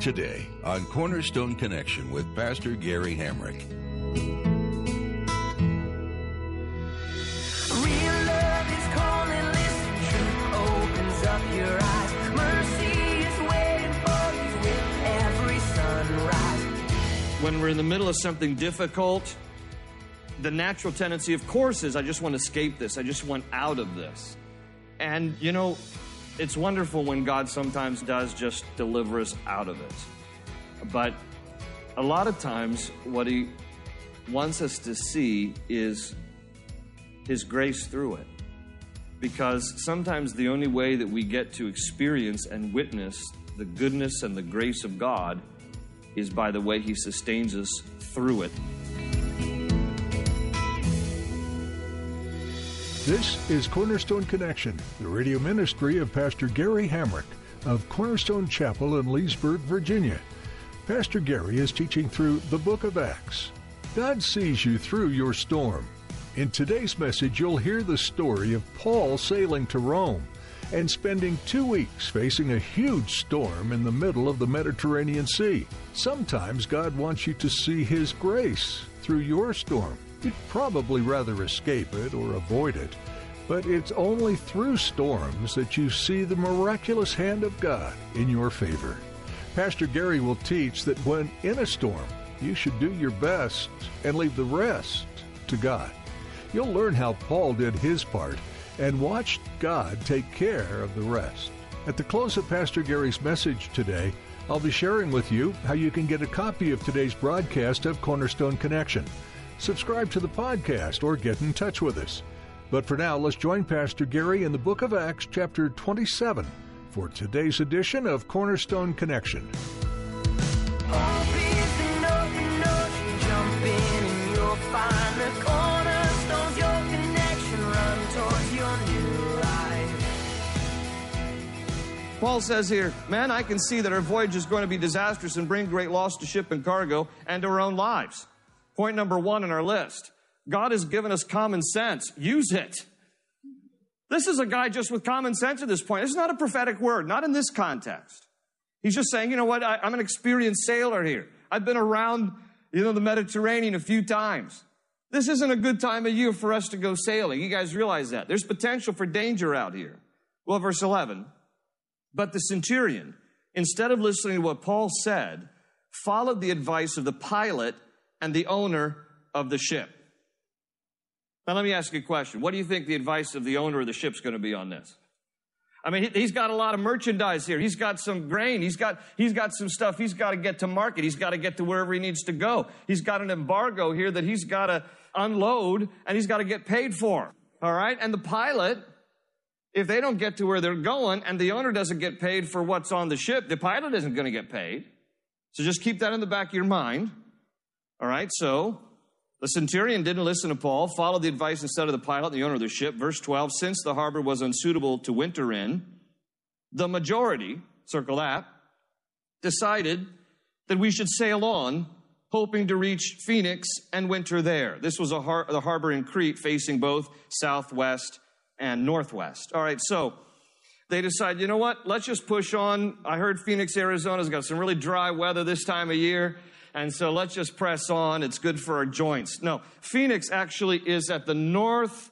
Today on Cornerstone Connection with Pastor Gary Hamrick. Real love is calling, listen, truth opens up your eyes. Mercy is waiting for you with every sunrise. when we're in the middle of something difficult, the natural tendency, of course, is I just want to escape this. I just want out of this. And, you know, it's wonderful when God sometimes does just deliver us out of it. But a lot of times, what He wants us to see is His grace through it. Because sometimes the only way that we get to experience and witness the goodness and the grace of God is by the way He sustains us through it. This is Cornerstone Connection, the radio ministry of Pastor Gary Hamrick of Cornerstone Chapel in Leesburg, Virginia. Pastor Gary is teaching through the book of Acts. God sees you through your storm. In today's message, you'll hear the story of Paul sailing to Rome and spending two weeks facing a huge storm in the middle of the Mediterranean Sea. Sometimes God wants you to see His grace through your storm. You'd probably rather escape it or avoid it, but it's only through storms that you see the miraculous hand of God in your favor. Pastor Gary will teach that when in a storm, you should do your best and leave the rest to God. You'll learn how Paul did his part and watch God take care of the rest. At the close of Pastor Gary's message today, I'll be sharing with you how you can get a copy of today's broadcast of Cornerstone Connection. Subscribe to the podcast or get in touch with us. But for now, let's join Pastor Gary in the book of Acts, chapter 27, for today's edition of Cornerstone Connection. Paul says here, Man, I can see that our voyage is going to be disastrous and bring great loss to ship and cargo and to our own lives. Point number one on our list God has given us common sense. Use it. This is a guy just with common sense at this point. Is not a prophetic word, not in this context. He's just saying, you know what, I, I'm an experienced sailor here. I've been around, you know, the Mediterranean a few times. This isn't a good time of year for us to go sailing. You guys realize that. There's potential for danger out here. Well, verse 11. But the centurion, instead of listening to what Paul said, followed the advice of the pilot and the owner of the ship. Now, let me ask you a question. What do you think the advice of the owner of the ship's going to be on this? I mean, he- he's got a lot of merchandise here. He's got some grain. He's got, he's got some stuff he's got to get to market. He's got to get to wherever he needs to go. He's got an embargo here that he's got to unload and he's got to get paid for. All right? And the pilot, if they don't get to where they're going and the owner doesn't get paid for what's on the ship, the pilot isn't going to get paid. So just keep that in the back of your mind. All right? So the centurion didn't listen to Paul, followed the advice instead of the pilot, the owner of the ship. Verse 12 Since the harbor was unsuitable to winter in, the majority, circle that, decided that we should sail on, hoping to reach Phoenix and winter there. This was a har- the harbor in Crete facing both southwest and northwest. All right, so they decide, you know what, let's just push on. I heard Phoenix, Arizona's got some really dry weather this time of year. And so let's just press on. It's good for our joints. No, Phoenix actually is at the north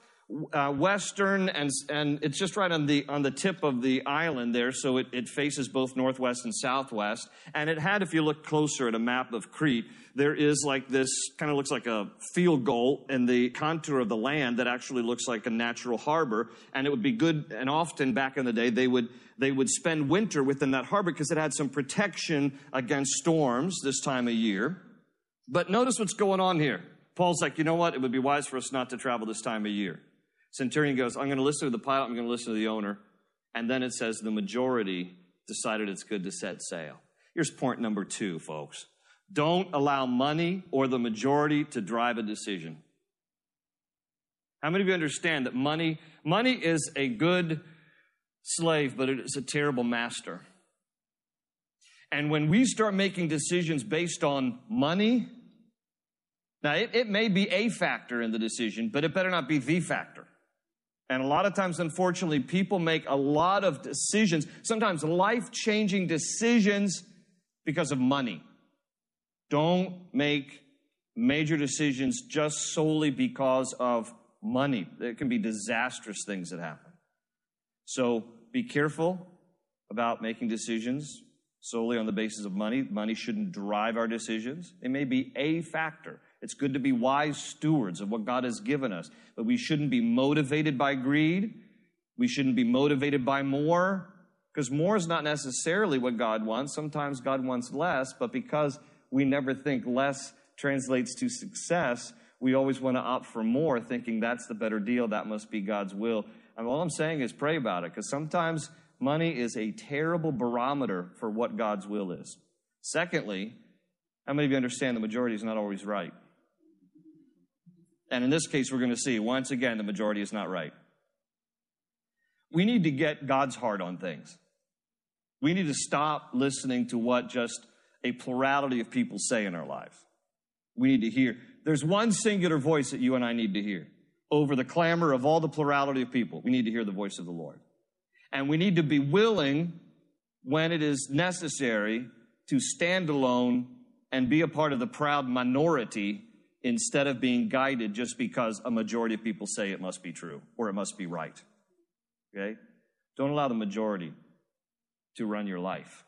uh, western and and it's just right on the on the tip of the island there so it, it faces both northwest and southwest and it had if you look closer at a map of crete there is like this kind of looks like a field goal in the contour of the land that actually looks like a natural harbor and it would be good and often back in the day they would they would spend winter within that harbor because it had some protection against storms this time of year but notice what's going on here paul's like you know what it would be wise for us not to travel this time of year Centurion goes, I'm going to listen to the pilot, I'm going to listen to the owner. And then it says the majority decided it's good to set sail. Here's point number two, folks. Don't allow money or the majority to drive a decision. How many of you understand that money, money is a good slave, but it is a terrible master? And when we start making decisions based on money, now it, it may be a factor in the decision, but it better not be the factor. And a lot of times, unfortunately, people make a lot of decisions, sometimes life changing decisions because of money. Don't make major decisions just solely because of money. There can be disastrous things that happen. So be careful about making decisions solely on the basis of money. Money shouldn't drive our decisions. It may be a factor. It's good to be wise stewards of what God has given us, but we shouldn't be motivated by greed. We shouldn't be motivated by more, because more is not necessarily what God wants. Sometimes God wants less, but because we never think less translates to success, we always want to opt for more, thinking that's the better deal. That must be God's will. And all I'm saying is pray about it, because sometimes money is a terrible barometer for what God's will is. Secondly, how many of you understand the majority is not always right? And in this case, we're going to see once again the majority is not right. We need to get God's heart on things. We need to stop listening to what just a plurality of people say in our life. We need to hear. There's one singular voice that you and I need to hear. Over the clamor of all the plurality of people, we need to hear the voice of the Lord. And we need to be willing, when it is necessary, to stand alone and be a part of the proud minority instead of being guided just because a majority of people say it must be true or it must be right. Okay? Don't allow the majority to run your life.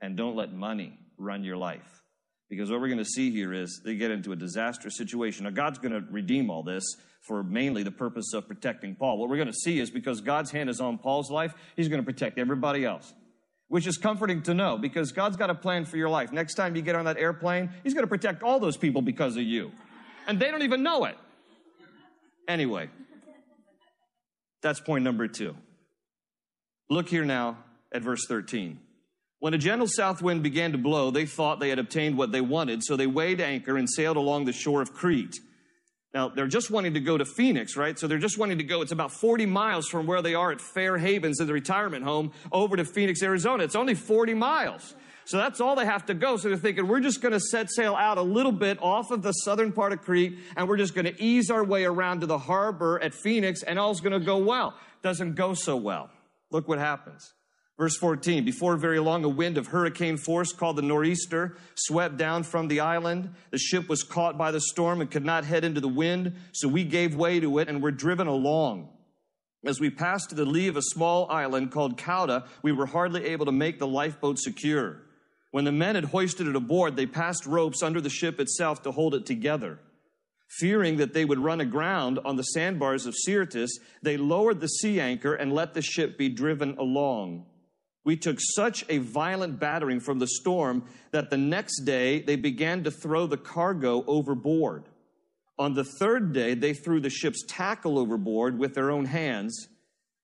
And don't let money run your life. Because what we're going to see here is they get into a disastrous situation. Now, God's going to redeem all this for mainly the purpose of protecting Paul. What we're going to see is because God's hand is on Paul's life, he's going to protect everybody else. Which is comforting to know because God's got a plan for your life. Next time you get on that airplane, he's going to protect all those people because of you and they don't even know it. Anyway, that's point number two. Look here now at verse 13. When a gentle south wind began to blow, they thought they had obtained what they wanted, so they weighed anchor and sailed along the shore of Crete. Now, they're just wanting to go to Phoenix, right? So they're just wanting to go. It's about 40 miles from where they are at Fair Havens the retirement home over to Phoenix, Arizona. It's only 40 miles. So that's all they have to go. So they're thinking, we're just going to set sail out a little bit off of the southern part of Crete, and we're just going to ease our way around to the harbor at Phoenix, and all's going to go well. Doesn't go so well. Look what happens. Verse 14, before very long, a wind of hurricane force called the nor'easter swept down from the island. The ship was caught by the storm and could not head into the wind, so we gave way to it and were driven along. As we passed to the lee of a small island called Cauda, we were hardly able to make the lifeboat secure. When the men had hoisted it aboard, they passed ropes under the ship itself to hold it together. Fearing that they would run aground on the sandbars of Syrtis, they lowered the sea anchor and let the ship be driven along. We took such a violent battering from the storm that the next day they began to throw the cargo overboard. On the third day, they threw the ship's tackle overboard with their own hands.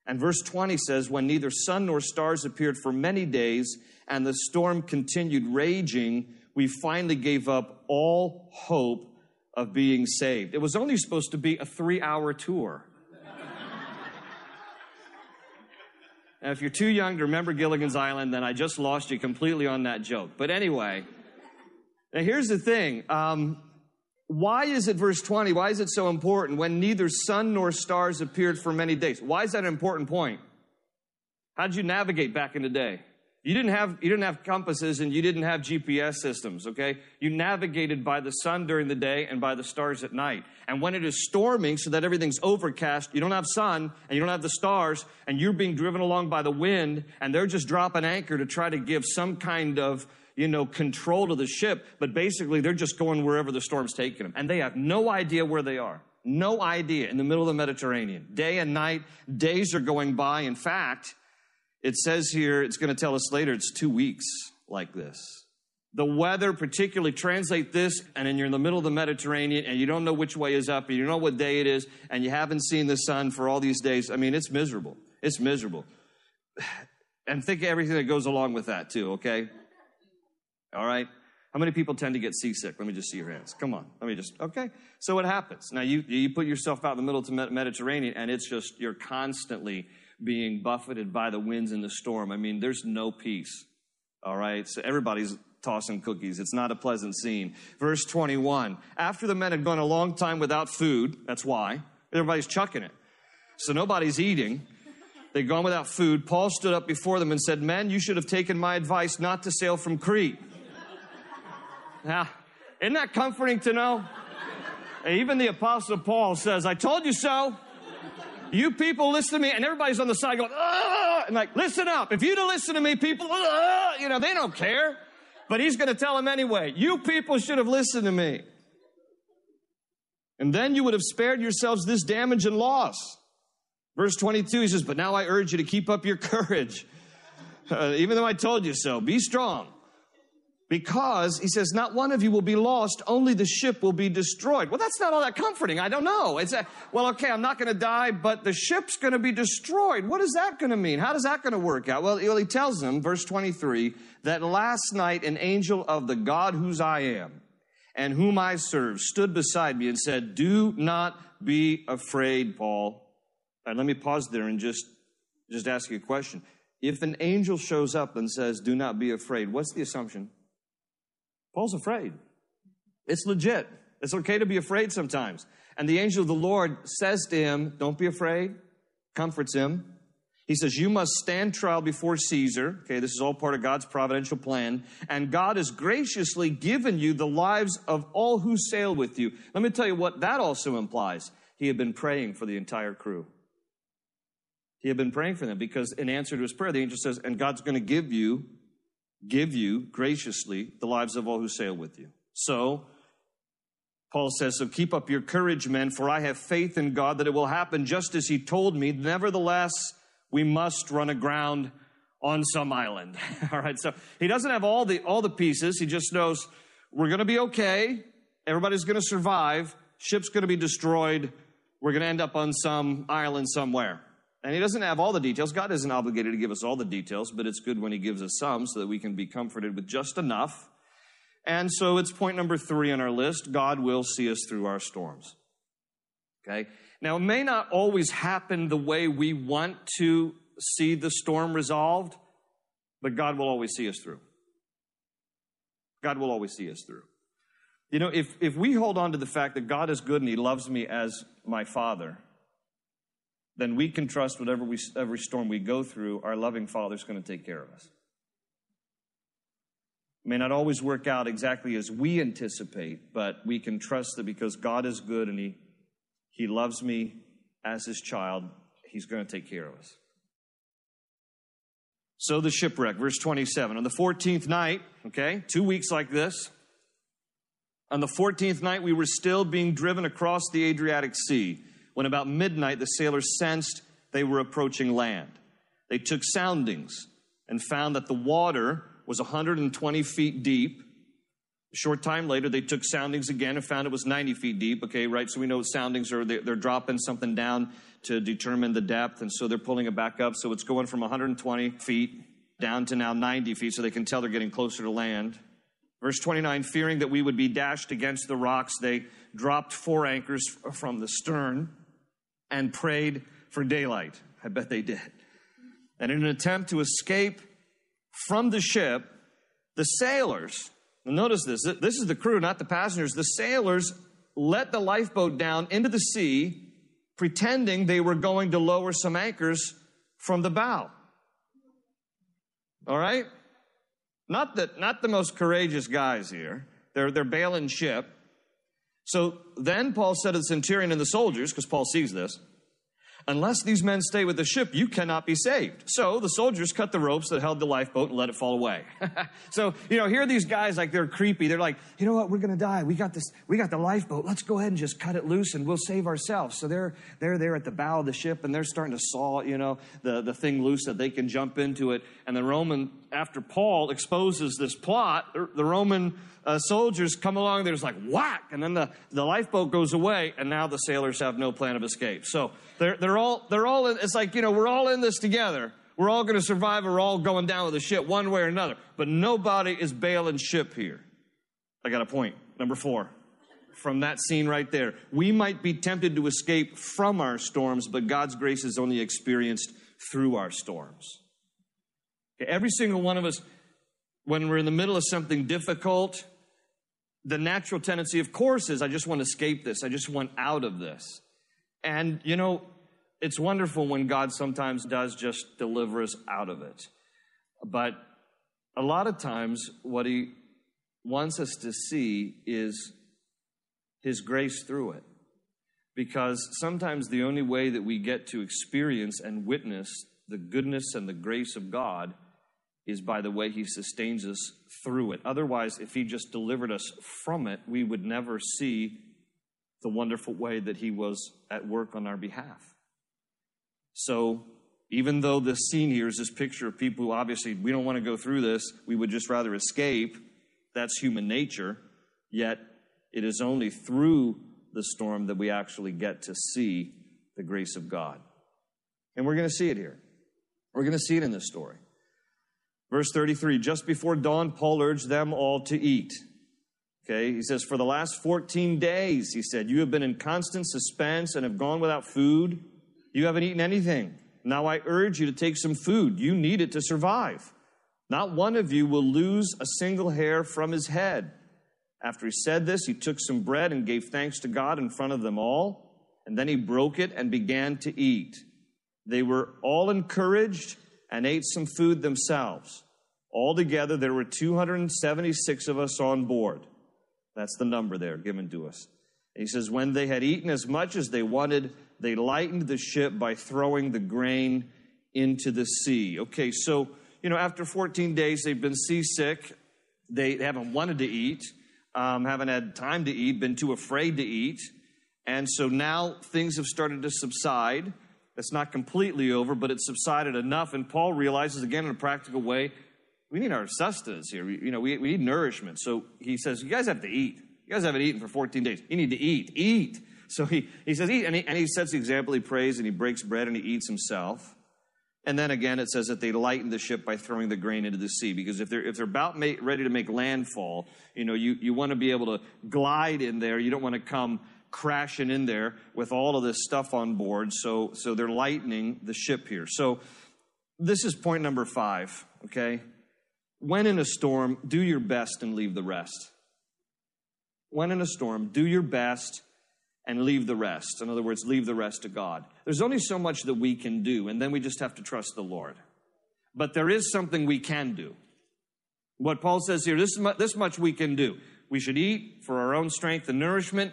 And verse 20 says, When neither sun nor stars appeared for many days, and the storm continued raging, we finally gave up all hope of being saved. It was only supposed to be a three hour tour. Now, if you're too young to remember Gilligan's Island, then I just lost you completely on that joke. But anyway, now here's the thing. Um, why is it verse 20? Why is it so important when neither sun nor stars appeared for many days? Why is that an important point? How did you navigate back in the day? You didn't have, you didn't have compasses and you didn't have GPS systems, okay? You navigated by the sun during the day and by the stars at night. And when it is storming so that everything's overcast, you don't have sun and you don't have the stars and you're being driven along by the wind and they're just dropping anchor to try to give some kind of, you know, control to the ship. But basically they're just going wherever the storm's taking them. And they have no idea where they are. No idea in the middle of the Mediterranean. Day and night, days are going by. In fact, it says here, it's going to tell us later, it's two weeks like this. The weather, particularly, translate this, and then you're in the middle of the Mediterranean, and you don't know which way is up, and you don't know what day it is, and you haven't seen the sun for all these days. I mean, it's miserable. It's miserable. And think of everything that goes along with that, too, okay? All right? How many people tend to get seasick? Let me just see your hands. Come on. Let me just, okay. So what happens? Now you, you put yourself out in the middle of the Mediterranean and it's just, you're constantly being buffeted by the winds and the storm. I mean, there's no peace. All right. So everybody's tossing cookies. It's not a pleasant scene. Verse 21. After the men had gone a long time without food, that's why, everybody's chucking it. So nobody's eating. They'd gone without food. Paul stood up before them and said, Men, you should have taken my advice not to sail from Crete. Now, isn't that comforting to know? Even the Apostle Paul says, I told you so. You people listen to me, and everybody's on the side going, ah, and like, listen up. If you don't listen to me, people, ah, you know, they don't care. But he's going to tell them anyway, you people should have listened to me. And then you would have spared yourselves this damage and loss. Verse 22, he says, But now I urge you to keep up your courage. Uh, even though I told you so, be strong. Because he says, not one of you will be lost, only the ship will be destroyed. Well, that's not all that comforting. I don't know. It's a, well, okay, I'm not going to die, but the ship's going to be destroyed. What is that going to mean? How is that going to work out? Well, he tells them, verse 23, that last night an angel of the God whose I am and whom I serve stood beside me and said, Do not be afraid, Paul. Let me pause there and just, just ask you a question. If an angel shows up and says, Do not be afraid, what's the assumption? Paul's afraid. It's legit. It's okay to be afraid sometimes. And the angel of the Lord says to him, Don't be afraid, comforts him. He says, You must stand trial before Caesar. Okay, this is all part of God's providential plan. And God has graciously given you the lives of all who sail with you. Let me tell you what that also implies. He had been praying for the entire crew. He had been praying for them because in answer to his prayer, the angel says, And God's going to give you give you graciously the lives of all who sail with you. So, Paul says, So keep up your courage, men, for I have faith in God that it will happen just as he told me. Nevertheless, we must run aground on some island. all right. So he doesn't have all the, all the pieces. He just knows we're going to be okay. Everybody's going to survive. Ship's going to be destroyed. We're going to end up on some island somewhere. And he doesn't have all the details. God isn't obligated to give us all the details, but it's good when he gives us some so that we can be comforted with just enough. And so it's point number three on our list God will see us through our storms. Okay? Now, it may not always happen the way we want to see the storm resolved, but God will always see us through. God will always see us through. You know, if, if we hold on to the fact that God is good and He loves me as my Father, then we can trust whatever we, every storm we go through, our loving Father's going to take care of us. It may not always work out exactly as we anticipate, but we can trust that because God is good and He, he loves me as His child, He's going to take care of us. So the shipwreck, verse 27. On the 14th night, okay, two weeks like this, on the 14th night, we were still being driven across the Adriatic Sea when about midnight the sailors sensed they were approaching land. They took soundings and found that the water was 120 feet deep. A short time later, they took soundings again and found it was 90 feet deep. Okay, right? So we know soundings are, they're dropping something down to determine the depth, and so they're pulling it back up. So it's going from 120 feet down to now 90 feet, so they can tell they're getting closer to land. Verse 29 Fearing that we would be dashed against the rocks, they dropped four anchors from the stern and prayed for daylight. I bet they did. And in an attempt to escape from the ship, the sailors, notice this, this is the crew, not the passengers, the sailors let the lifeboat down into the sea, pretending they were going to lower some anchors from the bow. All right? Not the, not the most courageous guys here. They're, they're bailing ship. So then Paul said to the centurion and the soldiers, because Paul sees this, Unless these men stay with the ship, you cannot be saved. So the soldiers cut the ropes that held the lifeboat and let it fall away. so, you know, here are these guys like they're creepy. They're like, you know what, we're gonna die. We got this, we got the lifeboat. Let's go ahead and just cut it loose and we'll save ourselves. So they're they're there at the bow of the ship and they're starting to saw, you know, the, the thing loose that they can jump into it. And the Roman, after Paul exposes this plot, the Roman uh, soldiers come along, there's like whack, and then the, the lifeboat goes away, and now the sailors have no plan of escape. So they're, they're all, they're all in, it's like, you know, we're all in this together. We're all going to survive. We're all going down with the ship one way or another. But nobody is bailing ship here. I got a point. Number four. From that scene right there. We might be tempted to escape from our storms, but God's grace is only experienced through our storms. Every single one of us, when we're in the middle of something difficult, the natural tendency, of course, is I just want to escape this. I just want out of this. And, you know, it's wonderful when God sometimes does just deliver us out of it. But a lot of times, what He wants us to see is His grace through it. Because sometimes the only way that we get to experience and witness the goodness and the grace of God is by the way He sustains us through it. Otherwise, if He just delivered us from it, we would never see the wonderful way that He was at work on our behalf. So, even though the scene here is this picture of people who obviously we don't want to go through this, we would just rather escape, that's human nature, yet it is only through the storm that we actually get to see the grace of God. And we're going to see it here. We're going to see it in this story. Verse 33 Just before dawn, Paul urged them all to eat. Okay, he says, For the last 14 days, he said, you have been in constant suspense and have gone without food. You haven't eaten anything. Now I urge you to take some food. You need it to survive. Not one of you will lose a single hair from his head. After he said this, he took some bread and gave thanks to God in front of them all. And then he broke it and began to eat. They were all encouraged and ate some food themselves. Altogether, there were 276 of us on board. That's the number there given to us. he says, When they had eaten as much as they wanted, they lightened the ship by throwing the grain into the sea. Okay, so, you know, after 14 days, they've been seasick. They haven't wanted to eat, um, haven't had time to eat, been too afraid to eat. And so now things have started to subside. It's not completely over, but it's subsided enough. And Paul realizes, again, in a practical way, we need our sustenance here. We, you know, we, we need nourishment. So he says, You guys have to eat. You guys haven't eaten for 14 days. You need to eat. Eat. So he, he says, eat. And he, and he sets the example. He prays and he breaks bread and he eats himself. And then again, it says that they lighten the ship by throwing the grain into the sea. Because if they're, if they're about ready to make landfall, you know, you, you want to be able to glide in there. You don't want to come crashing in there with all of this stuff on board. So, so they're lightening the ship here. So this is point number five, okay? When in a storm, do your best and leave the rest. When in a storm, do your best and leave the rest. In other words, leave the rest to God. There's only so much that we can do, and then we just have to trust the Lord. But there is something we can do. What Paul says here, this, is this much we can do. We should eat for our own strength and nourishment,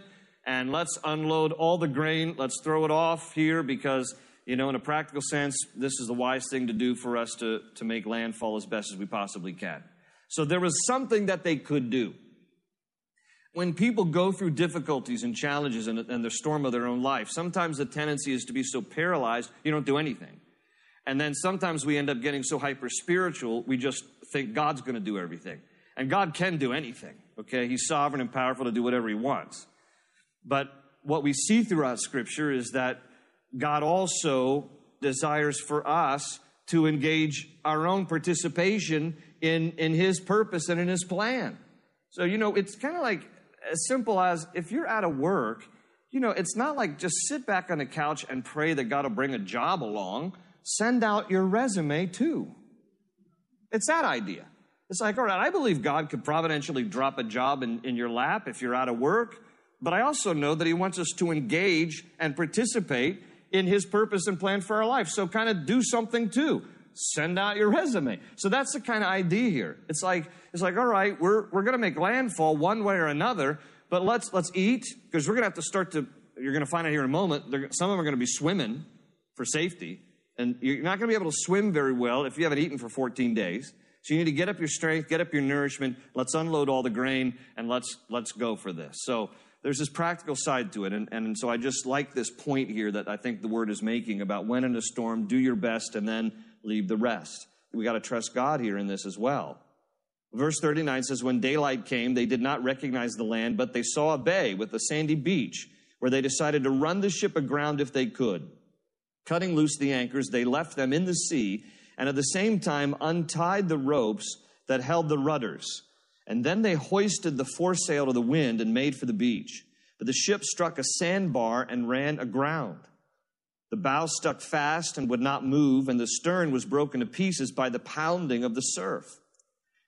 and let's unload all the grain. Let's throw it off here because, you know, in a practical sense, this is the wise thing to do for us to, to make landfall as best as we possibly can. So there was something that they could do when people go through difficulties and challenges and, and the storm of their own life, sometimes the tendency is to be so paralyzed, you don't do anything. And then sometimes we end up getting so hyper spiritual, we just think God's going to do everything. And God can do anything, okay? He's sovereign and powerful to do whatever He wants. But what we see throughout Scripture is that God also desires for us to engage our own participation in, in His purpose and in His plan. So, you know, it's kind of like as simple as if you're out of work, you know, it's not like just sit back on the couch and pray that God will bring a job along. Send out your resume too. It's that idea. It's like, all right, I believe God could providentially drop a job in, in your lap if you're out of work, but I also know that He wants us to engage and participate in His purpose and plan for our life. So kind of do something too. Send out your resume. So that's the kind of idea here. It's like, it's like, all right, we're, we're going to make landfall one way or another, but let's, let's eat because we're going to have to start to, you're going to find out here in a moment, some of them are going to be swimming for safety. And you're not going to be able to swim very well if you haven't eaten for 14 days. So you need to get up your strength, get up your nourishment. Let's unload all the grain and let's, let's go for this. So there's this practical side to it. And, and so I just like this point here that I think the word is making about when in a storm, do your best and then leave the rest. We got to trust God here in this as well. Verse 39 says, When daylight came, they did not recognize the land, but they saw a bay with a sandy beach where they decided to run the ship aground if they could. Cutting loose the anchors, they left them in the sea and at the same time untied the ropes that held the rudders. And then they hoisted the foresail to the wind and made for the beach. But the ship struck a sandbar and ran aground. The bow stuck fast and would not move, and the stern was broken to pieces by the pounding of the surf.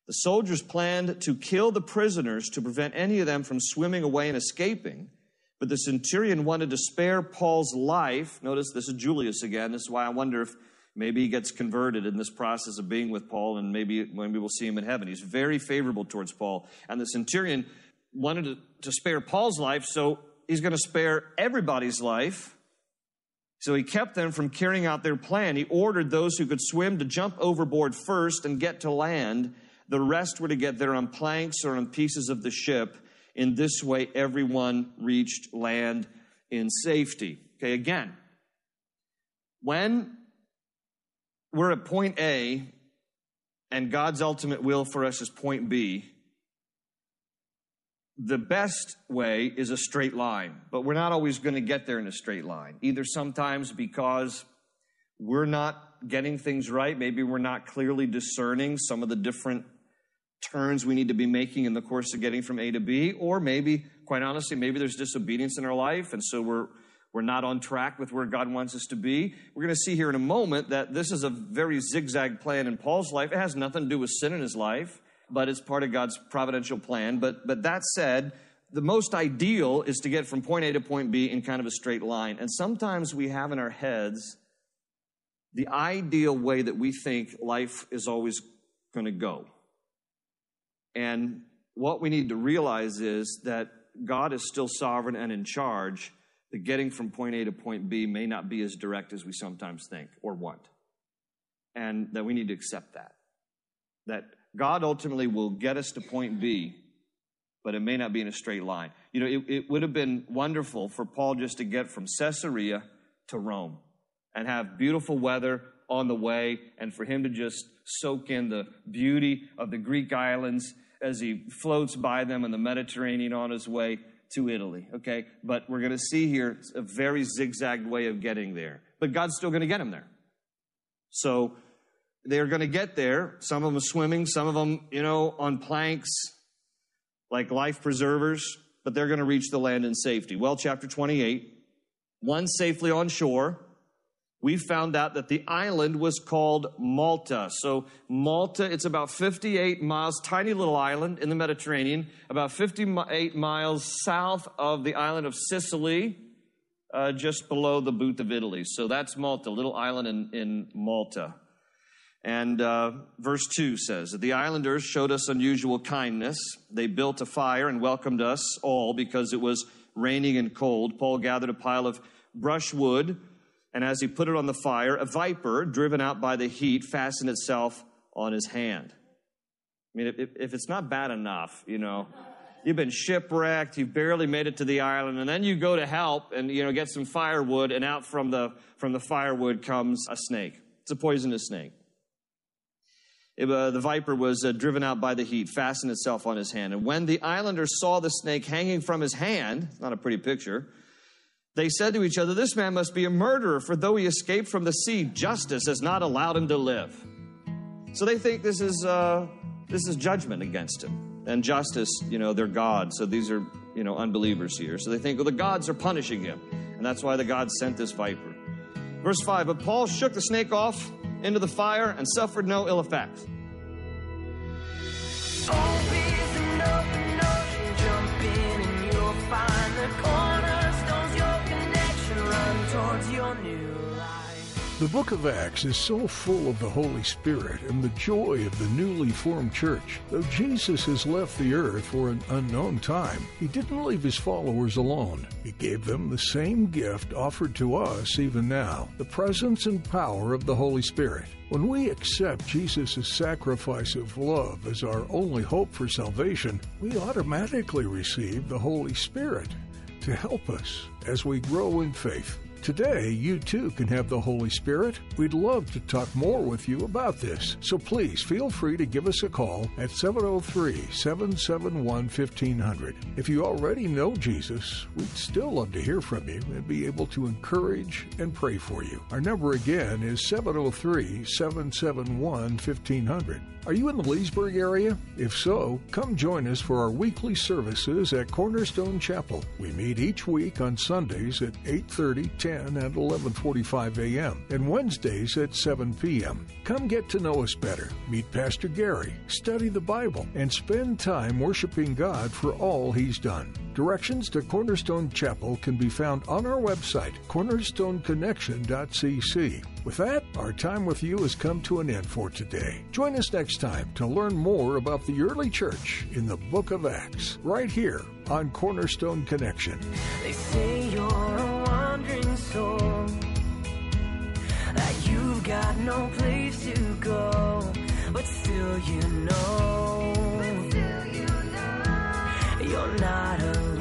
The soldiers planned to kill the prisoners to prevent any of them from swimming away and escaping. But the centurion wanted to spare Paul's life. Notice this is Julius again. This is why I wonder if maybe he gets converted in this process of being with Paul, and maybe maybe we'll see him in heaven. He's very favorable towards Paul. And the centurion wanted to, to spare Paul's life, so he's going to spare everybody's life. So he kept them from carrying out their plan. He ordered those who could swim to jump overboard first and get to land. The rest were to get there on planks or on pieces of the ship. In this way, everyone reached land in safety. Okay, again, when we're at point A and God's ultimate will for us is point B, the best way is a straight line, but we're not always going to get there in a straight line. Either sometimes because we're not getting things right, maybe we're not clearly discerning some of the different turns we need to be making in the course of getting from A to B, or maybe, quite honestly, maybe there's disobedience in our life, and so we're we're not on track with where God wants us to be. We're going to see here in a moment that this is a very zigzag plan in Paul's life. It has nothing to do with sin in his life, but it's part of God's providential plan. But but that said, the most ideal is to get from point A to point B in kind of a straight line. And sometimes we have in our heads the ideal way that we think life is always going to go. And what we need to realize is that God is still sovereign and in charge. That getting from point A to point B may not be as direct as we sometimes think or want. And that we need to accept that. That God ultimately will get us to point B, but it may not be in a straight line. You know, it, it would have been wonderful for Paul just to get from Caesarea to Rome and have beautiful weather on the way and for him to just soak in the beauty of the Greek islands as he floats by them in the Mediterranean on his way to Italy. Okay, but we're going to see here it's a very zigzagged way of getting there. But God's still going to get him there. So they're going to get there. Some of them swimming, some of them, you know, on planks, like life preservers, but they're going to reach the land in safety. Well, chapter 28, one safely on shore we found out that the island was called Malta. So Malta, it's about 58 miles, tiny little island in the Mediterranean, about 58 miles south of the island of Sicily, uh, just below the boot of Italy. So that's Malta, little island in, in Malta. And uh, verse 2 says that the islanders showed us unusual kindness. They built a fire and welcomed us all because it was raining and cold. Paul gathered a pile of brushwood and as he put it on the fire, a viper, driven out by the heat, fastened itself on his hand. I mean, if, it's not bad enough, you know, you've been shipwrecked, you've barely made it to the island, and then you go to help and, you know, get some firewood, and out from the, from the firewood comes a snake. It's a poisonous snake. It, uh, the viper was uh, driven out by the heat, fastened itself on his hand. And when the islander saw the snake hanging from his hand, it's not a pretty picture, they said to each other, This man must be a murderer, for though he escaped from the sea, justice has not allowed him to live. So they think this is, uh, this is judgment against him. And justice, you know, they're gods. So these are, you know, unbelievers here. So they think, well, the gods are punishing him. And that's why the gods sent this viper. Verse 5 But Paul shook the snake off into the fire and suffered no ill effect. The book of Acts is so full of the Holy Spirit and the joy of the newly formed church. Though Jesus has left the earth for an unknown time, he didn't leave his followers alone. He gave them the same gift offered to us even now the presence and power of the Holy Spirit. When we accept Jesus' sacrifice of love as our only hope for salvation, we automatically receive the Holy Spirit to help us as we grow in faith. Today, you too can have the Holy Spirit. We'd love to talk more with you about this. So please feel free to give us a call at 703 771 1500. If you already know Jesus, we'd still love to hear from you and be able to encourage and pray for you. Our number again is 703 771 1500. Are you in the Leesburg area? If so, come join us for our weekly services at Cornerstone Chapel. We meet each week on Sundays at 8:30, 10, and 11:45 a.m. and Wednesdays at 7 p.m. Come get to know us better. Meet Pastor Gary, study the Bible, and spend time worshiping God for all he's done. Directions to Cornerstone Chapel can be found on our website, cornerstoneconnection.cc. With that, our time with you has come to an end for today. Join us next time to learn more about the early church in the book of Acts, right here on Cornerstone Connection. Soul, that you've got no place to go, but still you know, you're not alone.